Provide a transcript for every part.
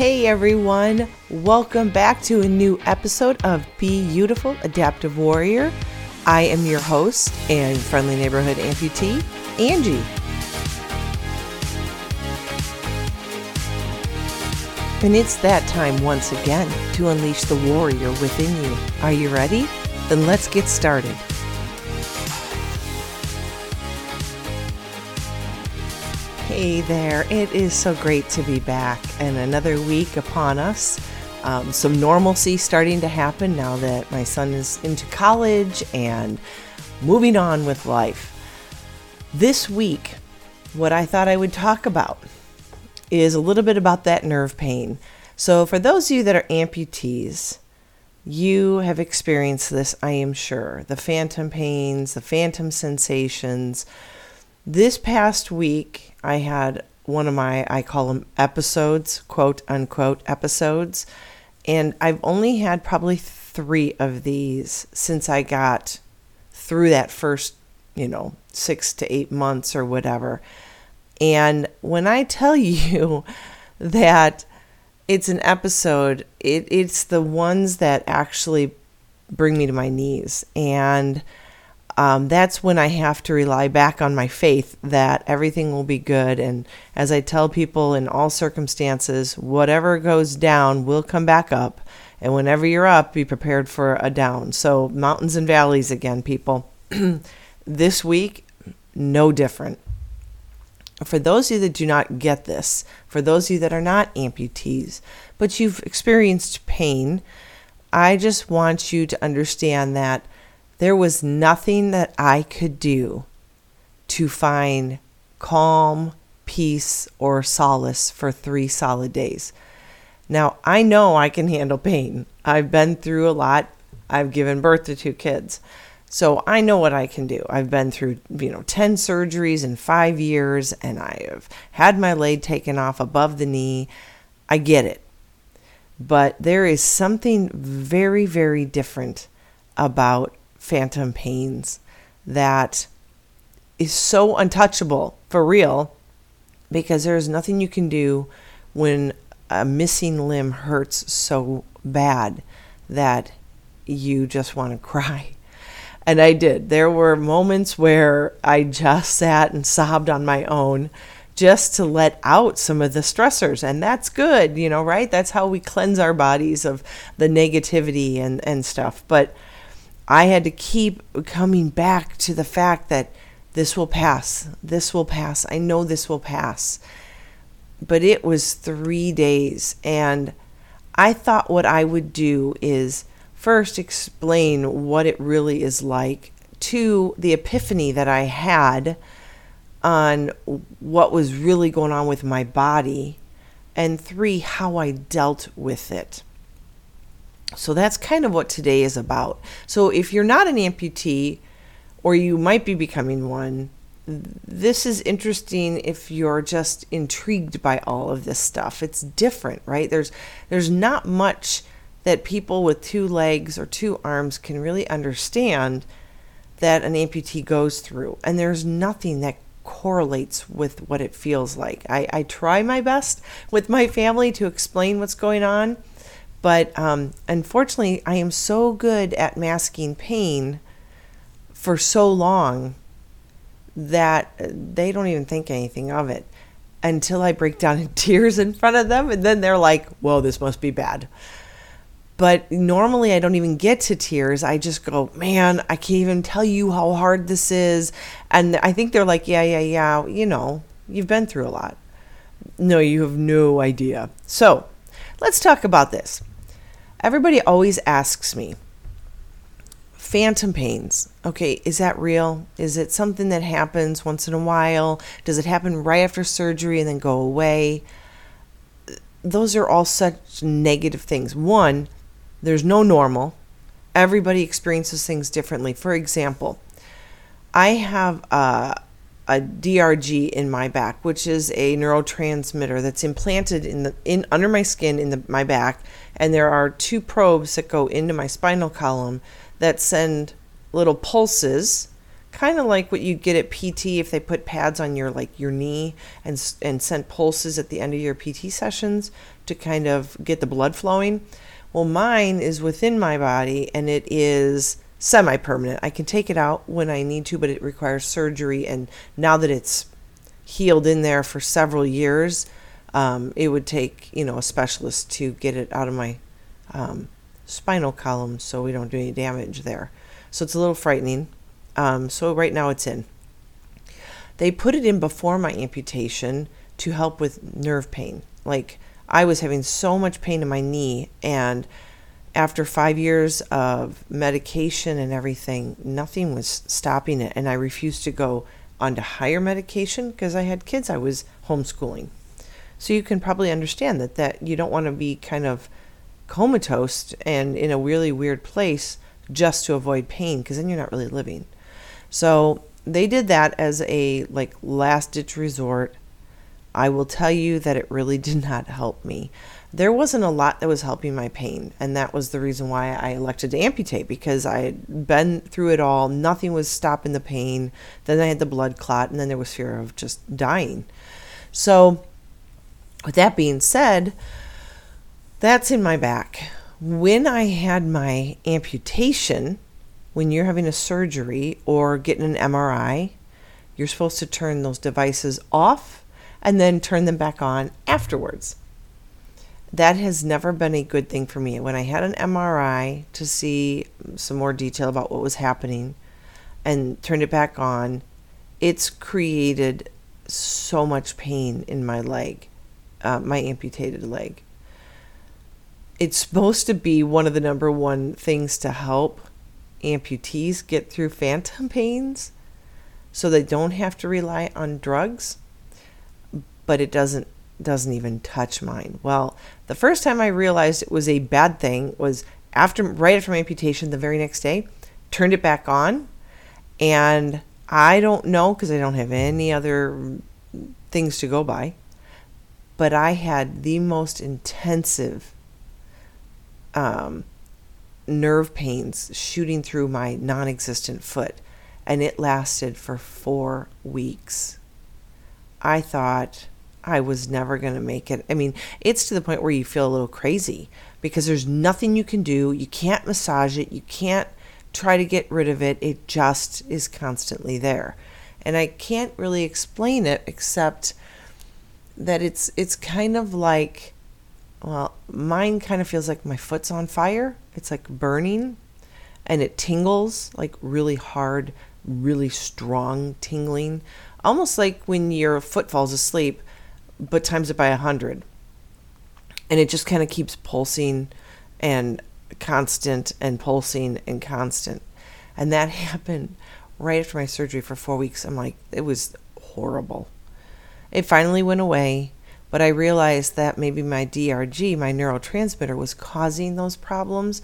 Hey everyone, welcome back to a new episode of Be Beautiful Adaptive Warrior. I am your host and friendly neighborhood amputee, Angie. And it's that time once again to unleash the warrior within you. Are you ready? Then let's get started. Hey there, it is so great to be back and another week upon us. Um, some normalcy starting to happen now that my son is into college and moving on with life. This week, what I thought I would talk about is a little bit about that nerve pain. So, for those of you that are amputees, you have experienced this, I am sure. The phantom pains, the phantom sensations. This past week, I had one of my, I call them episodes, quote unquote episodes. And I've only had probably three of these since I got through that first, you know, six to eight months or whatever. And when I tell you that it's an episode, it, it's the ones that actually bring me to my knees. And um, that's when I have to rely back on my faith that everything will be good. And as I tell people in all circumstances, whatever goes down will come back up. And whenever you're up, be prepared for a down. So, mountains and valleys again, people. this week, no different. For those of you that do not get this, for those of you that are not amputees, but you've experienced pain, I just want you to understand that there was nothing that I could do to find calm, peace, or solace for three solid days. Now, I know I can handle pain. I've been through a lot. I've given birth to two kids. So I know what I can do. I've been through, you know, 10 surgeries in 5 years and I have had my leg taken off above the knee. I get it. But there is something very very different about phantom pains that is so untouchable for real because there's nothing you can do when a missing limb hurts so bad that you just want to cry. And I did. There were moments where I just sat and sobbed on my own just to let out some of the stressors. And that's good, you know, right? That's how we cleanse our bodies of the negativity and, and stuff. But I had to keep coming back to the fact that this will pass. This will pass. I know this will pass. But it was three days. And I thought what I would do is first explain what it really is like, to the epiphany that I had on what was really going on with my body, and three, how I dealt with it. So that's kind of what today is about. So if you're not an amputee or you might be becoming one, this is interesting if you're just intrigued by all of this stuff. It's different, right? There's there's not much that people with two legs or two arms can really understand that an amputee goes through. And there's nothing that correlates with what it feels like. I, I try my best with my family to explain what's going on but um, unfortunately, I am so good at masking pain for so long that they don't even think anything of it until I break down in tears in front of them. And then they're like, whoa, this must be bad. But normally I don't even get to tears. I just go, man, I can't even tell you how hard this is. And I think they're like, yeah, yeah, yeah, you know, you've been through a lot. No, you have no idea. So let's talk about this. Everybody always asks me, phantom pains. Okay, is that real? Is it something that happens once in a while? Does it happen right after surgery and then go away? Those are all such negative things. One, there's no normal. Everybody experiences things differently. For example, I have a, a DRG in my back, which is a neurotransmitter that's implanted in the in under my skin in the, my back and there are two probes that go into my spinal column that send little pulses kind of like what you get at PT if they put pads on your like your knee and and sent pulses at the end of your PT sessions to kind of get the blood flowing. Well, mine is within my body and it is semi permanent. I can take it out when I need to, but it requires surgery. And now that it's healed in there for several years, um, it would take you know a specialist to get it out of my um, spinal column so we don't do any damage there. So it's a little frightening. Um, so right now it's in. They put it in before my amputation to help with nerve pain. Like I was having so much pain in my knee, and after five years of medication and everything, nothing was stopping it. And I refused to go onto higher medication because I had kids I was homeschooling. So you can probably understand that that you don't want to be kind of comatose and in a really weird place just to avoid pain because then you're not really living. So they did that as a like last ditch resort. I will tell you that it really did not help me. There wasn't a lot that was helping my pain, and that was the reason why I elected to amputate because I had been through it all. Nothing was stopping the pain. Then I had the blood clot, and then there was fear of just dying. So, with that being said, that's in my back. When I had my amputation, when you're having a surgery or getting an MRI, you're supposed to turn those devices off and then turn them back on afterwards. That has never been a good thing for me. When I had an MRI to see some more detail about what was happening and turned it back on, it's created so much pain in my leg, uh, my amputated leg it's supposed to be one of the number one things to help amputees get through phantom pains so they don't have to rely on drugs but it doesn't doesn't even touch mine well the first time i realized it was a bad thing was after right after my amputation the very next day turned it back on and i don't know because i don't have any other things to go by but i had the most intensive um, nerve pains shooting through my non existent foot, and it lasted for four weeks. I thought I was never going to make it. I mean, it's to the point where you feel a little crazy because there's nothing you can do. You can't massage it, you can't try to get rid of it. It just is constantly there. And I can't really explain it except that it's it's kind of like well, mine kind of feels like my foot's on fire. It's like burning and it tingles like really hard, really strong tingling. Almost like when your foot falls asleep, but times it by a hundred. And it just kind of keeps pulsing and constant and pulsing and constant. And that happened right after my surgery for four weeks. I'm like, it was horrible. It finally went away but I realized that maybe my DRG, my neurotransmitter, was causing those problems.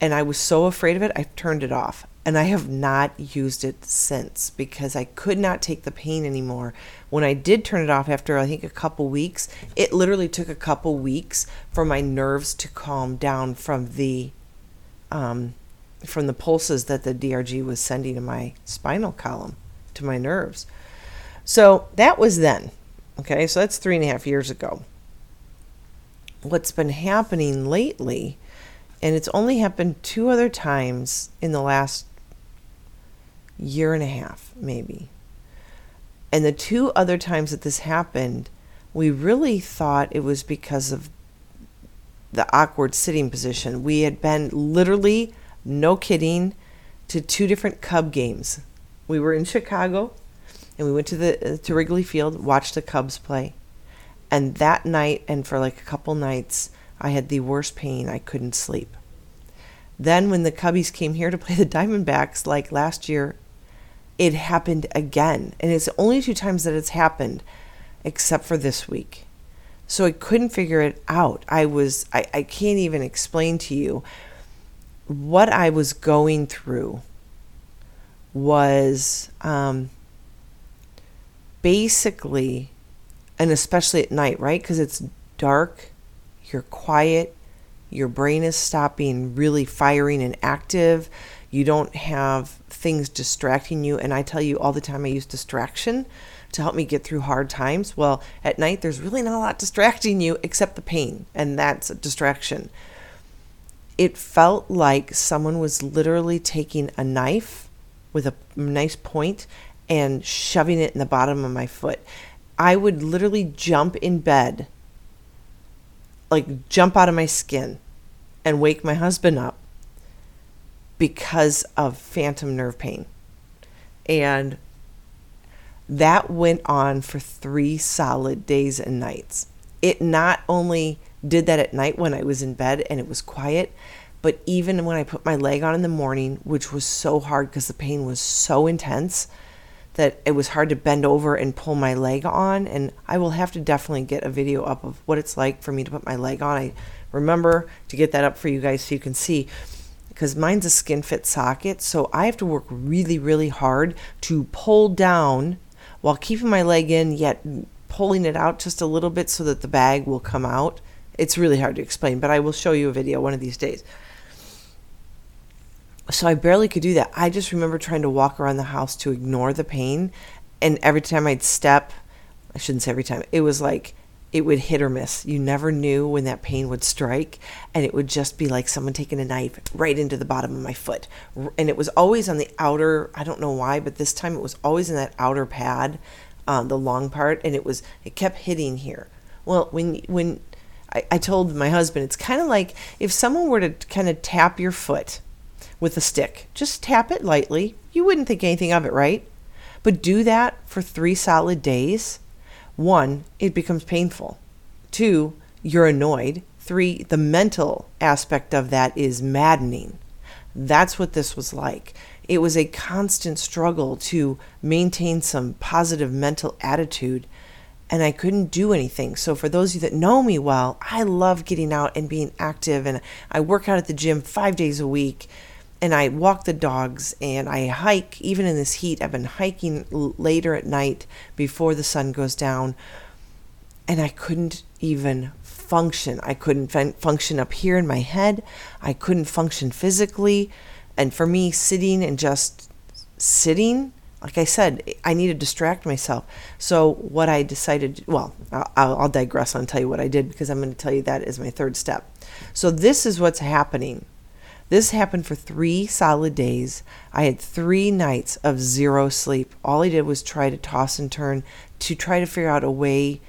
And I was so afraid of it, I turned it off. And I have not used it since because I could not take the pain anymore. When I did turn it off after I think a couple weeks, it literally took a couple weeks for my nerves to calm down from the um, from the pulses that the DRG was sending to my spinal column, to my nerves. So that was then. Okay, so that's three and a half years ago. What's been happening lately, and it's only happened two other times in the last year and a half, maybe. And the two other times that this happened, we really thought it was because of the awkward sitting position. We had been literally, no kidding, to two different Cub games. We were in Chicago and we went to the uh, to Wrigley Field, watched the Cubs play. And that night and for like a couple nights, I had the worst pain. I couldn't sleep. Then when the Cubbies came here to play the Diamondbacks like last year, it happened again. And it's only two times that it's happened except for this week. So I couldn't figure it out. I was I, I can't even explain to you what I was going through was um, basically, and especially at night, right? Because it's dark, you're quiet, your brain is stopping really firing and active. You don't have things distracting you. And I tell you all the time, I use distraction to help me get through hard times. Well, at night, there's really not a lot distracting you except the pain, and that's a distraction. It felt like someone was literally taking a knife with a nice point and shoving it in the bottom of my foot. I would literally jump in bed, like jump out of my skin, and wake my husband up because of phantom nerve pain. And that went on for three solid days and nights. It not only did that at night when I was in bed and it was quiet, but even when I put my leg on in the morning, which was so hard because the pain was so intense that it was hard to bend over and pull my leg on. And I will have to definitely get a video up of what it's like for me to put my leg on. I remember to get that up for you guys so you can see because mine's a skin fit socket. So I have to work really, really hard to pull down while keeping my leg in, yet pulling it out just a little bit so that the bag will come out. It's really hard to explain, but I will show you a video one of these days. So I barely could do that. I just remember trying to walk around the house to ignore the pain. And every time I'd step, I shouldn't say every time, it was like it would hit or miss. You never knew when that pain would strike, and it would just be like someone taking a knife right into the bottom of my foot. And it was always on the outer, I don't know why, but this time it was always in that outer pad, uh, the long part, and it was it kept hitting here. Well, when when I, I told my husband, it's kind of like if someone were to kind of tap your foot with a stick, just tap it lightly. You wouldn't think anything of it, right? But do that for three solid days one, it becomes painful. Two, you're annoyed. Three, the mental aspect of that is maddening. That's what this was like. It was a constant struggle to maintain some positive mental attitude, and I couldn't do anything. So, for those of you that know me well, I love getting out and being active, and I work out at the gym five days a week and I walk the dogs and I hike. Even in this heat, I've been hiking later at night before the sun goes down, and I couldn't even function. I couldn't fun- function up here in my head. I couldn't function physically. And for me, sitting and just sitting, like I said, I need to distract myself. So, what I decided, well, I'll, I'll digress and tell you what I did because I'm going to tell you that is my third step. So, this is what's happening this happened for three solid days. I had three nights of zero sleep. All I did was try to toss and turn to try to figure out a way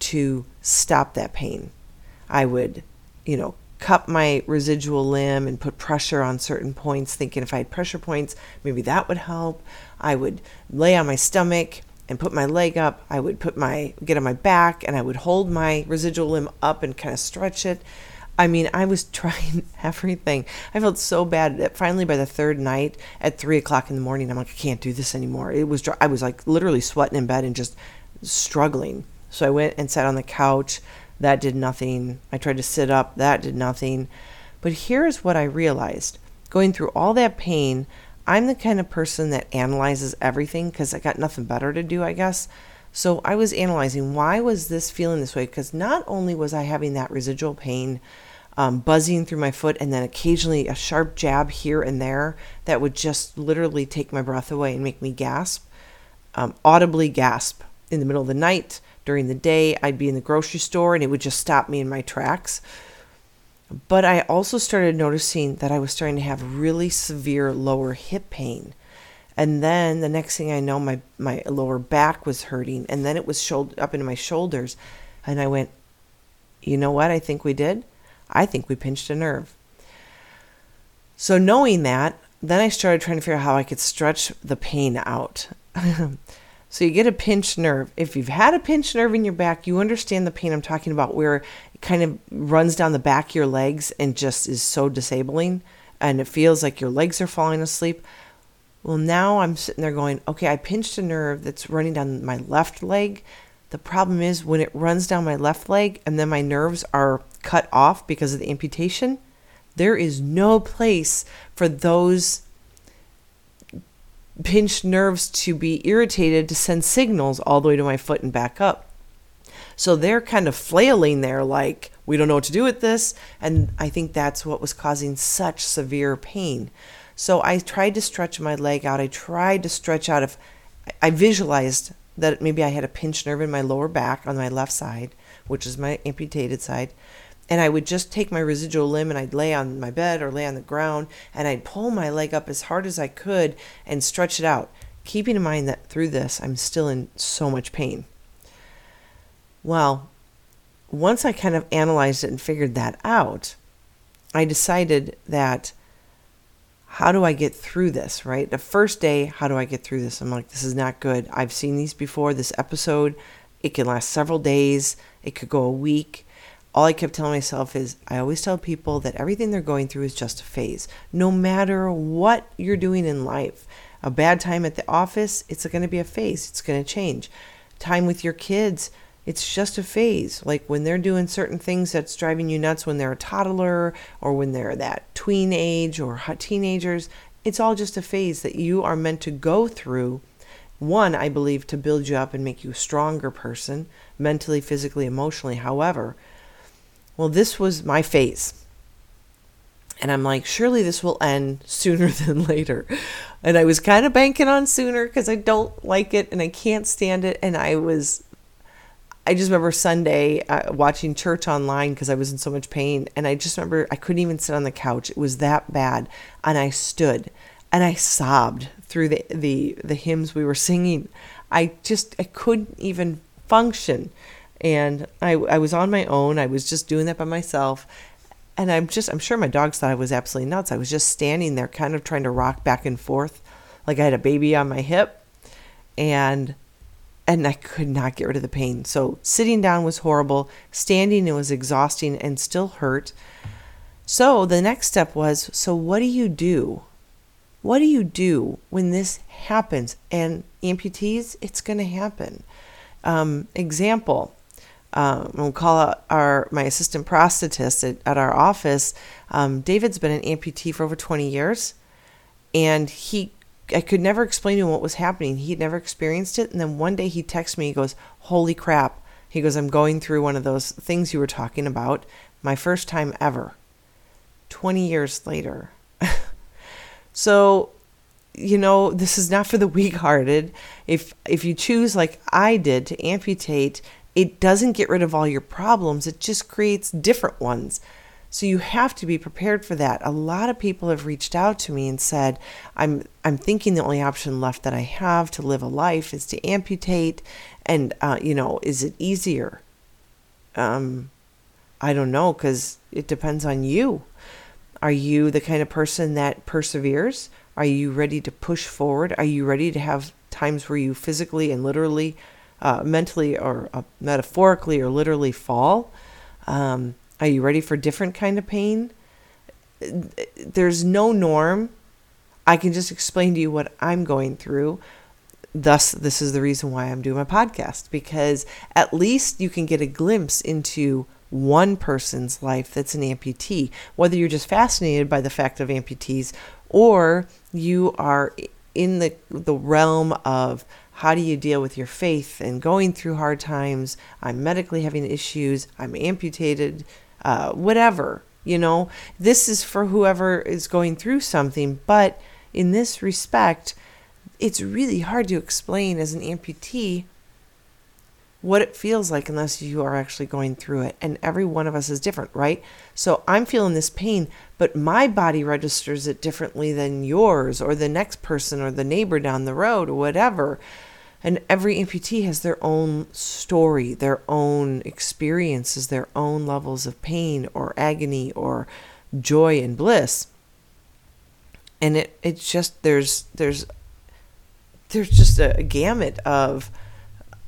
to stop that pain. I would, you know, cup my residual limb and put pressure on certain points, thinking if I had pressure points, maybe that would help. I would lay on my stomach and put my leg up. I would put my get on my back and I would hold my residual limb up and kind of stretch it. I mean, I was trying everything. I felt so bad that finally by the third night at three o'clock in the morning, I'm like, I can't do this anymore. It was, I was like literally sweating in bed and just struggling. So I went and sat on the couch. That did nothing. I tried to sit up. That did nothing. But here's what I realized going through all that pain, I'm the kind of person that analyzes everything because I got nothing better to do, I guess. So I was analyzing why was this feeling this way because not only was I having that residual pain um, buzzing through my foot, and then occasionally a sharp jab here and there that would just literally take my breath away and make me gasp, um, audibly gasp in the middle of the night. During the day, I'd be in the grocery store and it would just stop me in my tracks. But I also started noticing that I was starting to have really severe lower hip pain. And then the next thing I know, my, my lower back was hurting. And then it was shoulder, up into my shoulders. And I went, you know what I think we did? I think we pinched a nerve. So, knowing that, then I started trying to figure out how I could stretch the pain out. so, you get a pinched nerve. If you've had a pinched nerve in your back, you understand the pain I'm talking about, where it kind of runs down the back of your legs and just is so disabling. And it feels like your legs are falling asleep. Well, now I'm sitting there going, okay, I pinched a nerve that's running down my left leg. The problem is when it runs down my left leg and then my nerves are cut off because of the amputation, there is no place for those pinched nerves to be irritated to send signals all the way to my foot and back up. So they're kind of flailing there, like, we don't know what to do with this. And I think that's what was causing such severe pain. So I tried to stretch my leg out. I tried to stretch out if I visualized that maybe I had a pinched nerve in my lower back on my left side, which is my amputated side. And I would just take my residual limb and I'd lay on my bed or lay on the ground and I'd pull my leg up as hard as I could and stretch it out, keeping in mind that through this I'm still in so much pain. Well, once I kind of analyzed it and figured that out, I decided that how do I get through this, right? The first day, how do I get through this? I'm like, this is not good. I've seen these before. This episode, it can last several days, it could go a week. All I kept telling myself is, I always tell people that everything they're going through is just a phase. No matter what you're doing in life, a bad time at the office, it's going to be a phase. It's going to change. Time with your kids, it's just a phase. Like when they're doing certain things that's driving you nuts when they're a toddler or when they're that tween age or hot teenagers, it's all just a phase that you are meant to go through. One, I believe, to build you up and make you a stronger person, mentally, physically, emotionally. However, well, this was my phase. And I'm like, surely this will end sooner than later. And I was kind of banking on sooner because I don't like it and I can't stand it. And I was I just remember Sunday uh, watching church online because I was in so much pain. And I just remember I couldn't even sit on the couch. It was that bad. And I stood and I sobbed through the, the, the hymns we were singing. I just, I couldn't even function. And I, I was on my own. I was just doing that by myself. And I'm just, I'm sure my dogs thought I was absolutely nuts. I was just standing there, kind of trying to rock back and forth like I had a baby on my hip. And and I could not get rid of the pain. So sitting down was horrible, standing it was exhausting and still hurt. So the next step was so what do you do? What do you do when this happens? And amputees, it's going to happen. Um, example, um, we'll call out our my assistant prosthetist at, at our office. Um, David's been an amputee for over 20 years, and he I could never explain to him what was happening. He'd never experienced it. And then one day he texts me, he goes, Holy crap. He goes, I'm going through one of those things you were talking about. My first time ever. 20 years later. so, you know, this is not for the weak hearted. If if you choose like I did to amputate, it doesn't get rid of all your problems. It just creates different ones. So you have to be prepared for that. A lot of people have reached out to me and said, "I'm I'm thinking the only option left that I have to live a life is to amputate, and uh, you know, is it easier?" Um, I don't know because it depends on you. Are you the kind of person that perseveres? Are you ready to push forward? Are you ready to have times where you physically and literally, uh, mentally or uh, metaphorically or literally fall? Um, are you ready for different kind of pain? There's no norm. I can just explain to you what I'm going through. Thus, this is the reason why I'm doing my podcast because at least you can get a glimpse into one person's life that's an amputee, whether you're just fascinated by the fact of amputees or you are in the the realm of how do you deal with your faith and going through hard times? I'm medically having issues. I'm amputated uh, whatever. You know, this is for whoever is going through something. But in this respect, it's really hard to explain as an amputee what it feels like unless you are actually going through it. And every one of us is different, right? So I'm feeling this pain, but my body registers it differently than yours or the next person or the neighbor down the road or whatever. And every amputee has their own story, their own experiences, their own levels of pain or agony or joy and bliss. And it it's just there's there's there's just a, a gamut of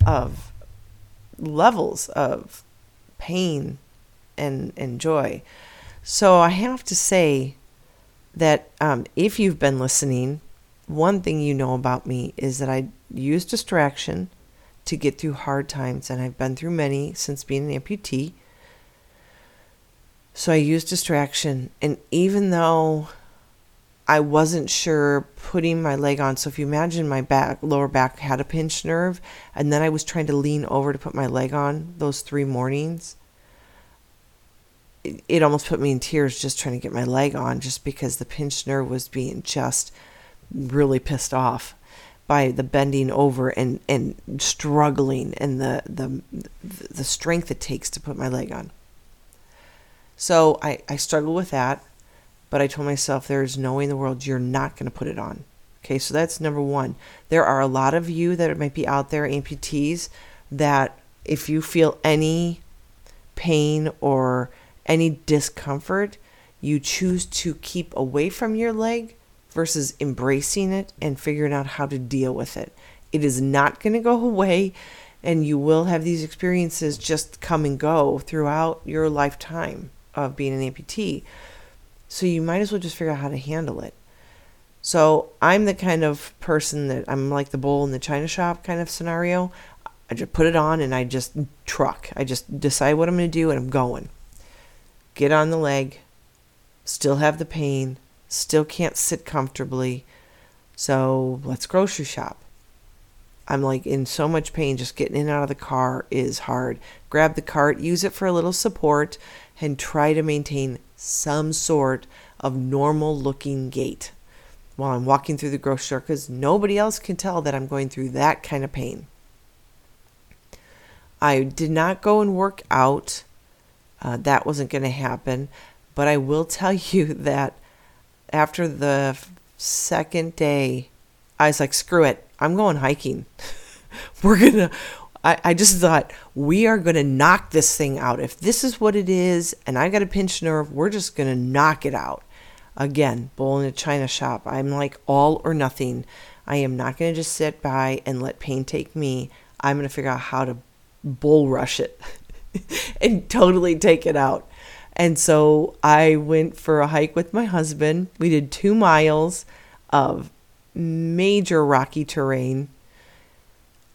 of levels of pain and and joy. So I have to say that um, if you've been listening, one thing you know about me is that I use distraction to get through hard times, and I've been through many since being an amputee. So I use distraction, and even though I wasn't sure putting my leg on, so if you imagine my back, lower back had a pinched nerve, and then I was trying to lean over to put my leg on those three mornings. it, it almost put me in tears just trying to get my leg on, just because the pinched nerve was being just really pissed off by the bending over and, and struggling and the, the the strength it takes to put my leg on. So I, I struggled with that, but I told myself there's no way in the world you're not going to put it on. Okay, so that's number one. There are a lot of you that might be out there, amputees, that if you feel any pain or any discomfort, you choose to keep away from your leg versus embracing it and figuring out how to deal with it. It is not going to go away, and you will have these experiences just come and go throughout your lifetime of being an amputee. So you might as well just figure out how to handle it. So I'm the kind of person that I'm like the bull in the china shop kind of scenario. I just put it on and I just truck. I just decide what I'm going to do and I'm going. Get on the leg, still have the pain, still can't sit comfortably. So let's grocery shop. I'm like in so much pain, just getting in and out of the car is hard. Grab the cart, use it for a little support, and try to maintain some sort of normal looking gait while I'm walking through the grocery store because nobody else can tell that I'm going through that kind of pain. I did not go and work out. Uh, that wasn't going to happen. But I will tell you that after the second day, I was like, screw it. I'm going hiking. We're to, I just thought, we are to knock this thing out. If this is what it is, and I got a pinched nerve, we're just to knock it out. Again, bull in a china shop. I'm like all or nothing. I am not to just sit by and let pain take me. I'm to figure out how to bull rush it and totally take it out. And so I went for a hike with my husband. We did two miles of major rocky terrain.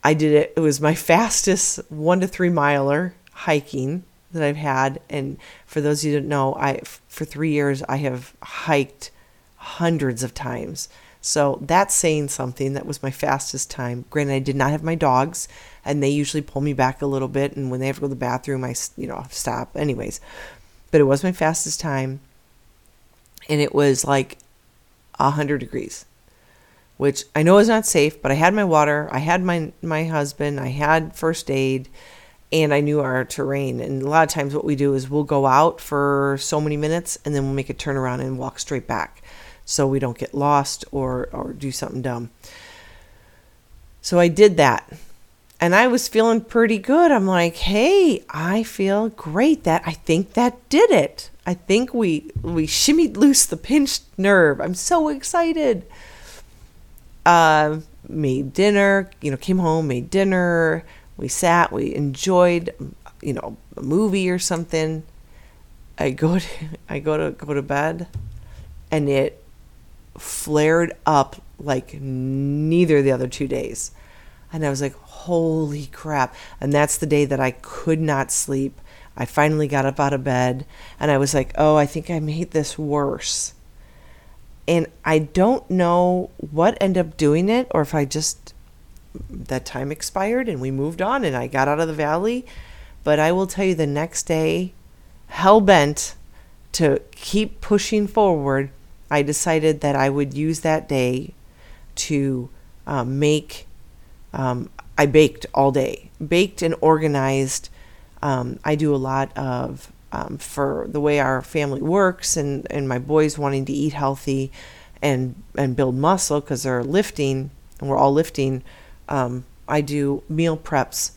I did it, it was my fastest one to three miler hiking that I've had. And for those you that know, I for three years I have hiked hundreds of times. So that's saying something. That was my fastest time. Granted, I did not have my dogs, and they usually pull me back a little bit. And when they have to go to the bathroom, I you know stop. Anyways, but it was my fastest time, and it was like a hundred degrees, which I know is not safe. But I had my water, I had my my husband, I had first aid, and I knew our terrain. And a lot of times, what we do is we'll go out for so many minutes, and then we'll make a turnaround and walk straight back, so we don't get lost or or do something dumb. So I did that and I was feeling pretty good. I'm like, hey, I feel great. That I think that did it. I think we we shimmied loose the pinched nerve. I'm so excited. Uh, made dinner. You know, came home, made dinner. We sat. We enjoyed, you know, a movie or something. I go to I go to go to bed, and it flared up like neither the other two days. And I was like, holy crap. And that's the day that I could not sleep. I finally got up out of bed and I was like, oh, I think I made this worse. And I don't know what ended up doing it or if I just, that time expired and we moved on and I got out of the valley. But I will tell you the next day, hell bent to keep pushing forward, I decided that I would use that day to uh, make um, I baked all day, baked and organized. Um, I do a lot of um, for the way our family works, and and my boys wanting to eat healthy, and and build muscle because they're lifting, and we're all lifting. Um, I do meal preps,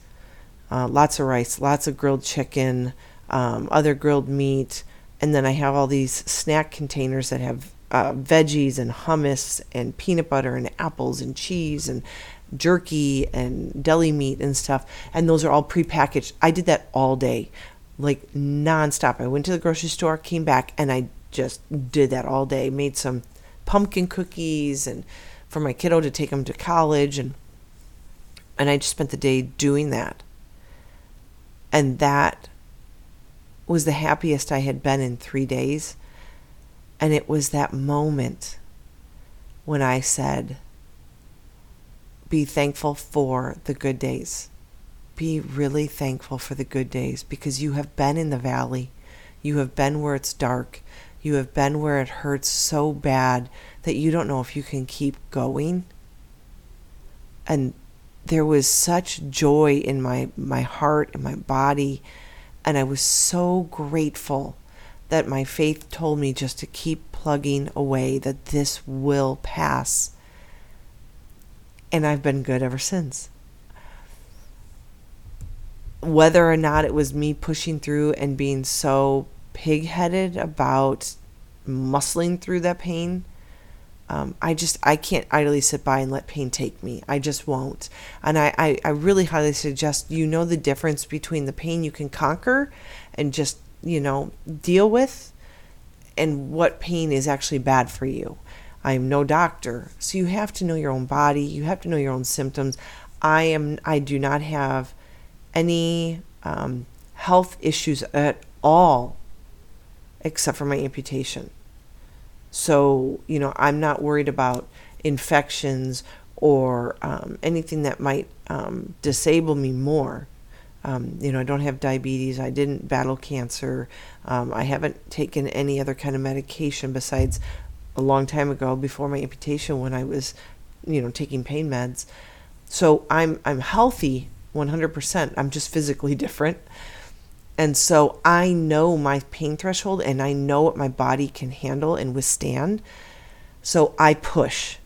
uh, lots of rice, lots of grilled chicken, um, other grilled meat, and then I have all these snack containers that have uh, veggies and hummus and peanut butter and apples and cheese and jerky and deli meat and stuff. And those are all prepackaged. I did that all day, like nonstop. I went to the grocery store, came back, and I just did that all day. Made some pumpkin cookies and for my kiddo to take him to college and and I just spent the day doing that. And that was the happiest I had been in 3 days. And it was that moment when I said, be thankful for the good days. Be really thankful for the good days because you have been in the valley. You have been where it's dark. You have been where it hurts so bad that you don't know if you can keep going. And there was such joy in my, my heart and my body. And I was so grateful that my faith told me just to keep plugging away, that this will pass. And I've been good ever since. Whether or not it was me pushing through and being so pig-headed about muscling through that pain um, i just i can't idly sit by and let pain take me. I just won't. And I, I, I really highly suggest you know the difference between the pain you can conquer and just you know deal with and what pain is actually bad for you i'm no doctor so you have to know your own body you have to know your own symptoms i am i do not have any um, health issues at all except for my amputation. So, you know, I'm not worried about infections or um, anything that might um, disable me more. Um, you know, I don't have diabetes. I didn't battle cancer. Um, I haven't taken any other kind of medication besides a long time ago before my amputation when I was, you know, taking pain meds. So I'm I'm healthy 100%. I'm just physically different. And so I know my pain threshold and I know what my body can handle and withstand. So I push.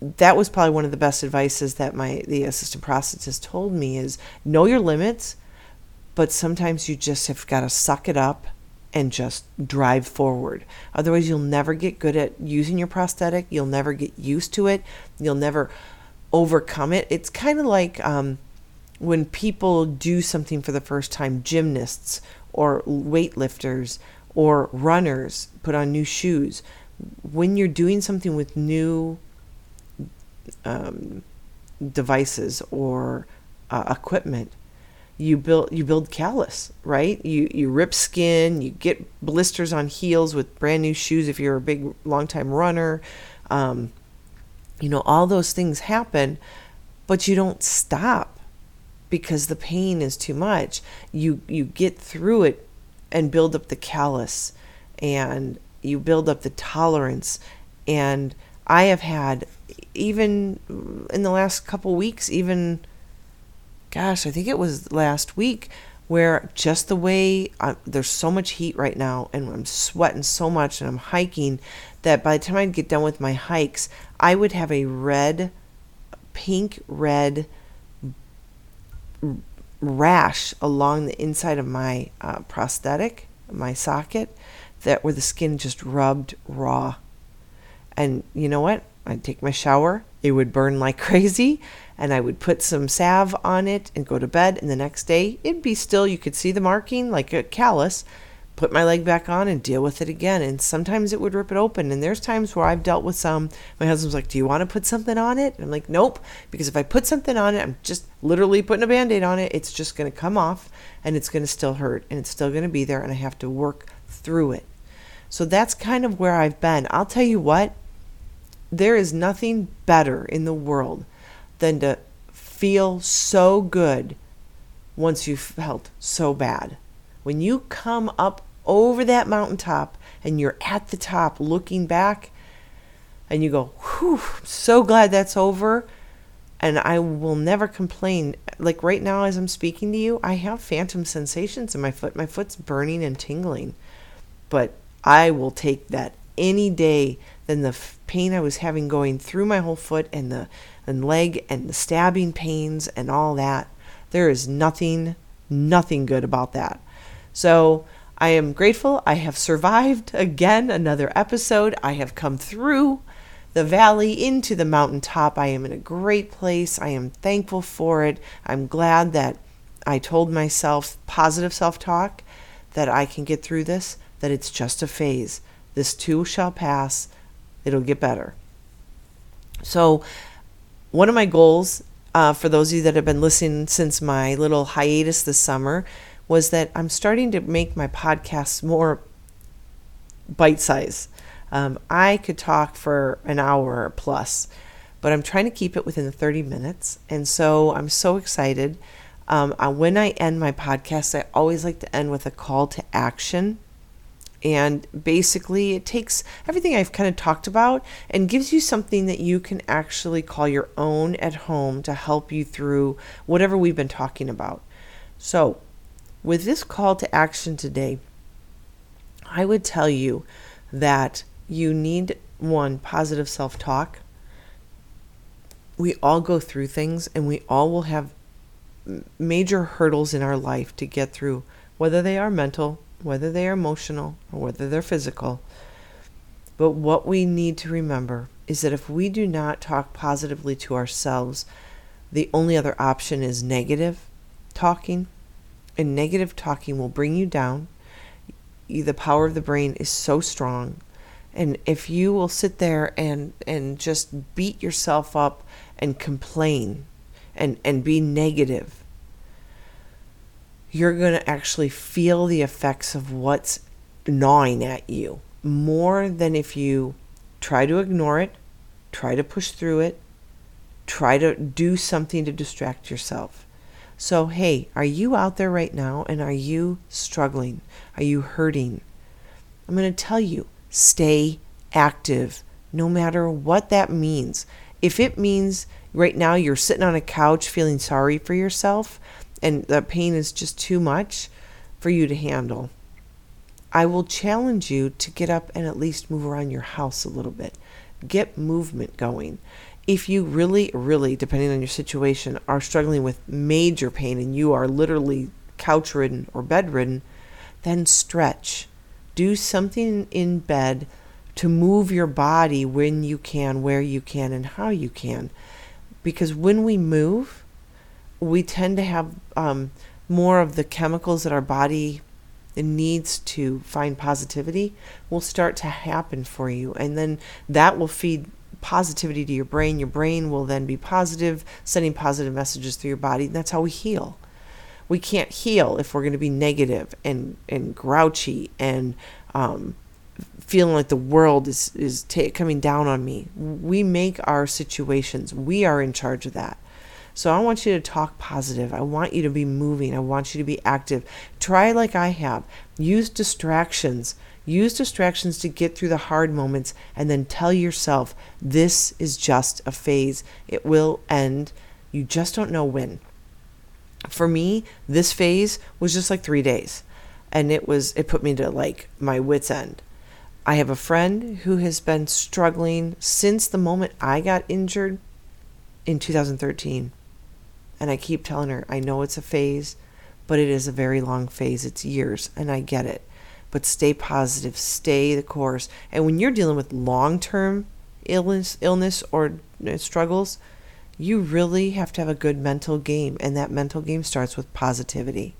That was probably one of the best advices that my the assistant prosthetist told me is know your limits, but sometimes you just have got to suck it up and just drive forward. Otherwise, you'll never get good at using your prosthetic. You'll never get used to it. You'll never overcome it. It's kind of like um, when people do something for the first time, gymnasts or weightlifters or runners put on new shoes. When you're doing something with new um, devices or uh, equipment, you build you build callus, right? You you rip skin, you get blisters on heels with brand new shoes if you're a big long time runner. Um, you know all those things happen, but you don't stop because the pain is too much. You you get through it and build up the callus and you build up the tolerance and I have had even in the last couple weeks even gosh, I think it was last week where just the way I, uh, there's so much heat right now and I'm sweating so much and I'm hiking that by the time I'd get done with my hikes, I would have a red, pink red rash along the inside of my uh, prosthetic, my socket, that where the skin just rubbed raw. And you know what? I'd take my shower, it would burn like crazy, and I would put some salve on it and go to bed. And the next day, it'd be still, you could see the marking like a callus, put my leg back on and deal with it again. And sometimes it would rip it open. And there's times where I've dealt with some. My husband's like, Do you want to put something on it? And I'm like, Nope. Because if I put something on it, I'm just literally putting a band aid on it. It's just going to come off and it's going to still hurt and it's still going to be there. And I have to work through it. So that's kind of where I've been. I'll tell you what, there is nothing better in the world than to feel so good once you've felt so bad when you come up over that mountaintop and you're at the top looking back and you go, whew, so glad that's over. And I will never complain. Like right now, as I'm speaking to you, I have phantom sensations in my foot. My foot's burning and tingling. But I will take that any day than the pain I was having going through my whole foot and the and leg and the stabbing pains and all that. There is nothing, nothing good about that. So I am grateful. I have survived again another episode. I have come through the valley into the mountaintop. I am in a great place. I am thankful for it. I'm glad that I told myself positive self talk that I can get through this, that it's just a phase. This too shall pass. It'll get better. So, one of my goals uh, for those of you that have been listening since my little hiatus this summer was that I'm starting to make my podcasts more bite size. Um, I could talk for an hour plus, but I'm trying to keep it within the 30 minutes. And so I'm so excited. Um, uh, when I end my podcast, I always like to end with a call to action. And basically, it takes everything I've kind of talked about and gives you something that you can actually call your own at home to help you through whatever we've been talking about. So, with this call to action today, I would tell you that you need one positive self talk. We all go through things and we all will have major hurdles in our life to get through, whether they are mental, whether they are emotional, or whether they're physical. But what we need to remember is that if we do not talk positively to ourselves, the only other option is negative talking. And negative talking will bring you down. The power of the brain is so strong. And if you will sit there and, and just beat yourself up and complain and, and be negative, you're going to actually feel the effects of what's gnawing at you more than if you try to ignore it, try to push through it, try to do something to distract yourself. So, hey, are you out there right now and are you struggling? Are you hurting? I'm going to tell you stay active no matter what that means. If it means right now you're sitting on a couch feeling sorry for yourself and the pain is just too much for you to handle, I will challenge you to get up and at least move around your house a little bit. Get movement going. If you really, really, depending on your situation, are struggling with major pain and you are literally couch ridden or bedridden, then stretch. Do something in bed to move your body when you can, where you can, and how you can. Because when we move, we tend to have um, more of the chemicals that our body needs to find positivity will start to happen for you. And then that will feed positivity to your brain. Your brain will then be positive, sending positive messages through your body. And that's how we heal. We can't heal if we're going to be negative and, and grouchy and um, feeling like the world is is ta- coming down on me. We make our situations. We are in charge of that. So I want you to talk positive. I want you to be moving. I want you to be active. Try like I have. Use distractions. Use distractions to get through the hard moments and then tell yourself this is just a phase. It will end. You just don't know when. For me, this phase was just like 3 days. And it was it put me to like my wits end I have a friend who has been struggling since the moment I got injured in 2013. And I keep telling her, I know it's a phase, but it is a very long phase. It's years, and I get it. But stay positive, stay the course. And when you're dealing with long term illness, illness or uh, struggles, you really have to have a good mental game. And that mental game starts with positivity.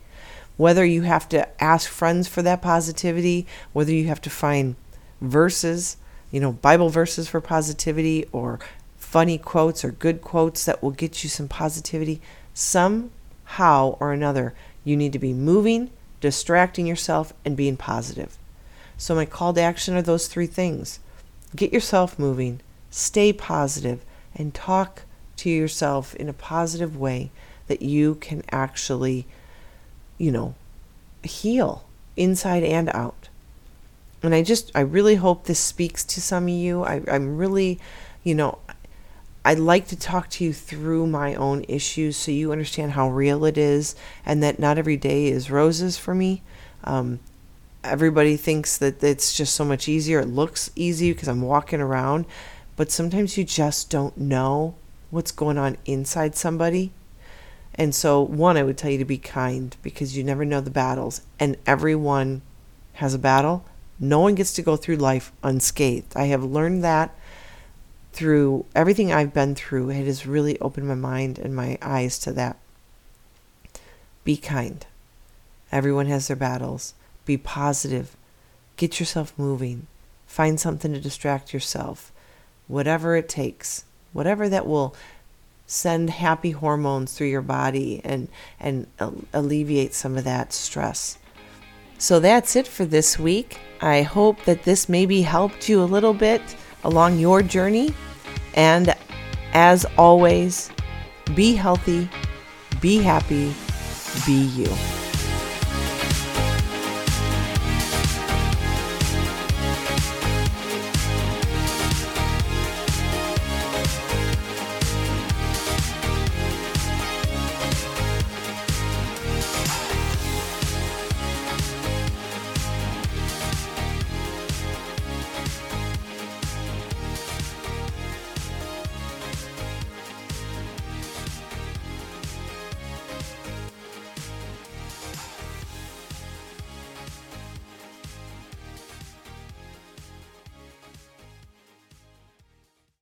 Whether you have to ask friends for that positivity, whether you have to find verses, you know, Bible verses for positivity or funny quotes or good quotes that will get you some positivity. Somehow or another, you need to be moving, distracting yourself, and being positive. So, my call to action are those three things get yourself moving, stay positive, and talk to yourself in a positive way that you can actually, you know, heal inside and out and I just, I really hope this speaks to some of you. I, I'm really, you know, I'd like to talk to you through my own issues so you understand how real it is and that not every day is roses for me. Um, everybody thinks that it's just so much easier. It looks easy because I'm walking around, but sometimes you just don't know what's going on inside somebody. And so, one, I would tell you to be kind because you never know the battles, and everyone has a battle no one gets to go through life unscathed. I have learned that through everything I've been through. It has really opened my mind and my eyes to that. Be kind. Everyone has their battles. Be positive. Get yourself moving. Find something to distract yourself. Whatever it takes. Whatever that will send happy hormones through your body and and alleviate some of that stress. So that's it for this week. I hope that this maybe helped you a little bit along your journey. And as always, be healthy, be happy, be you.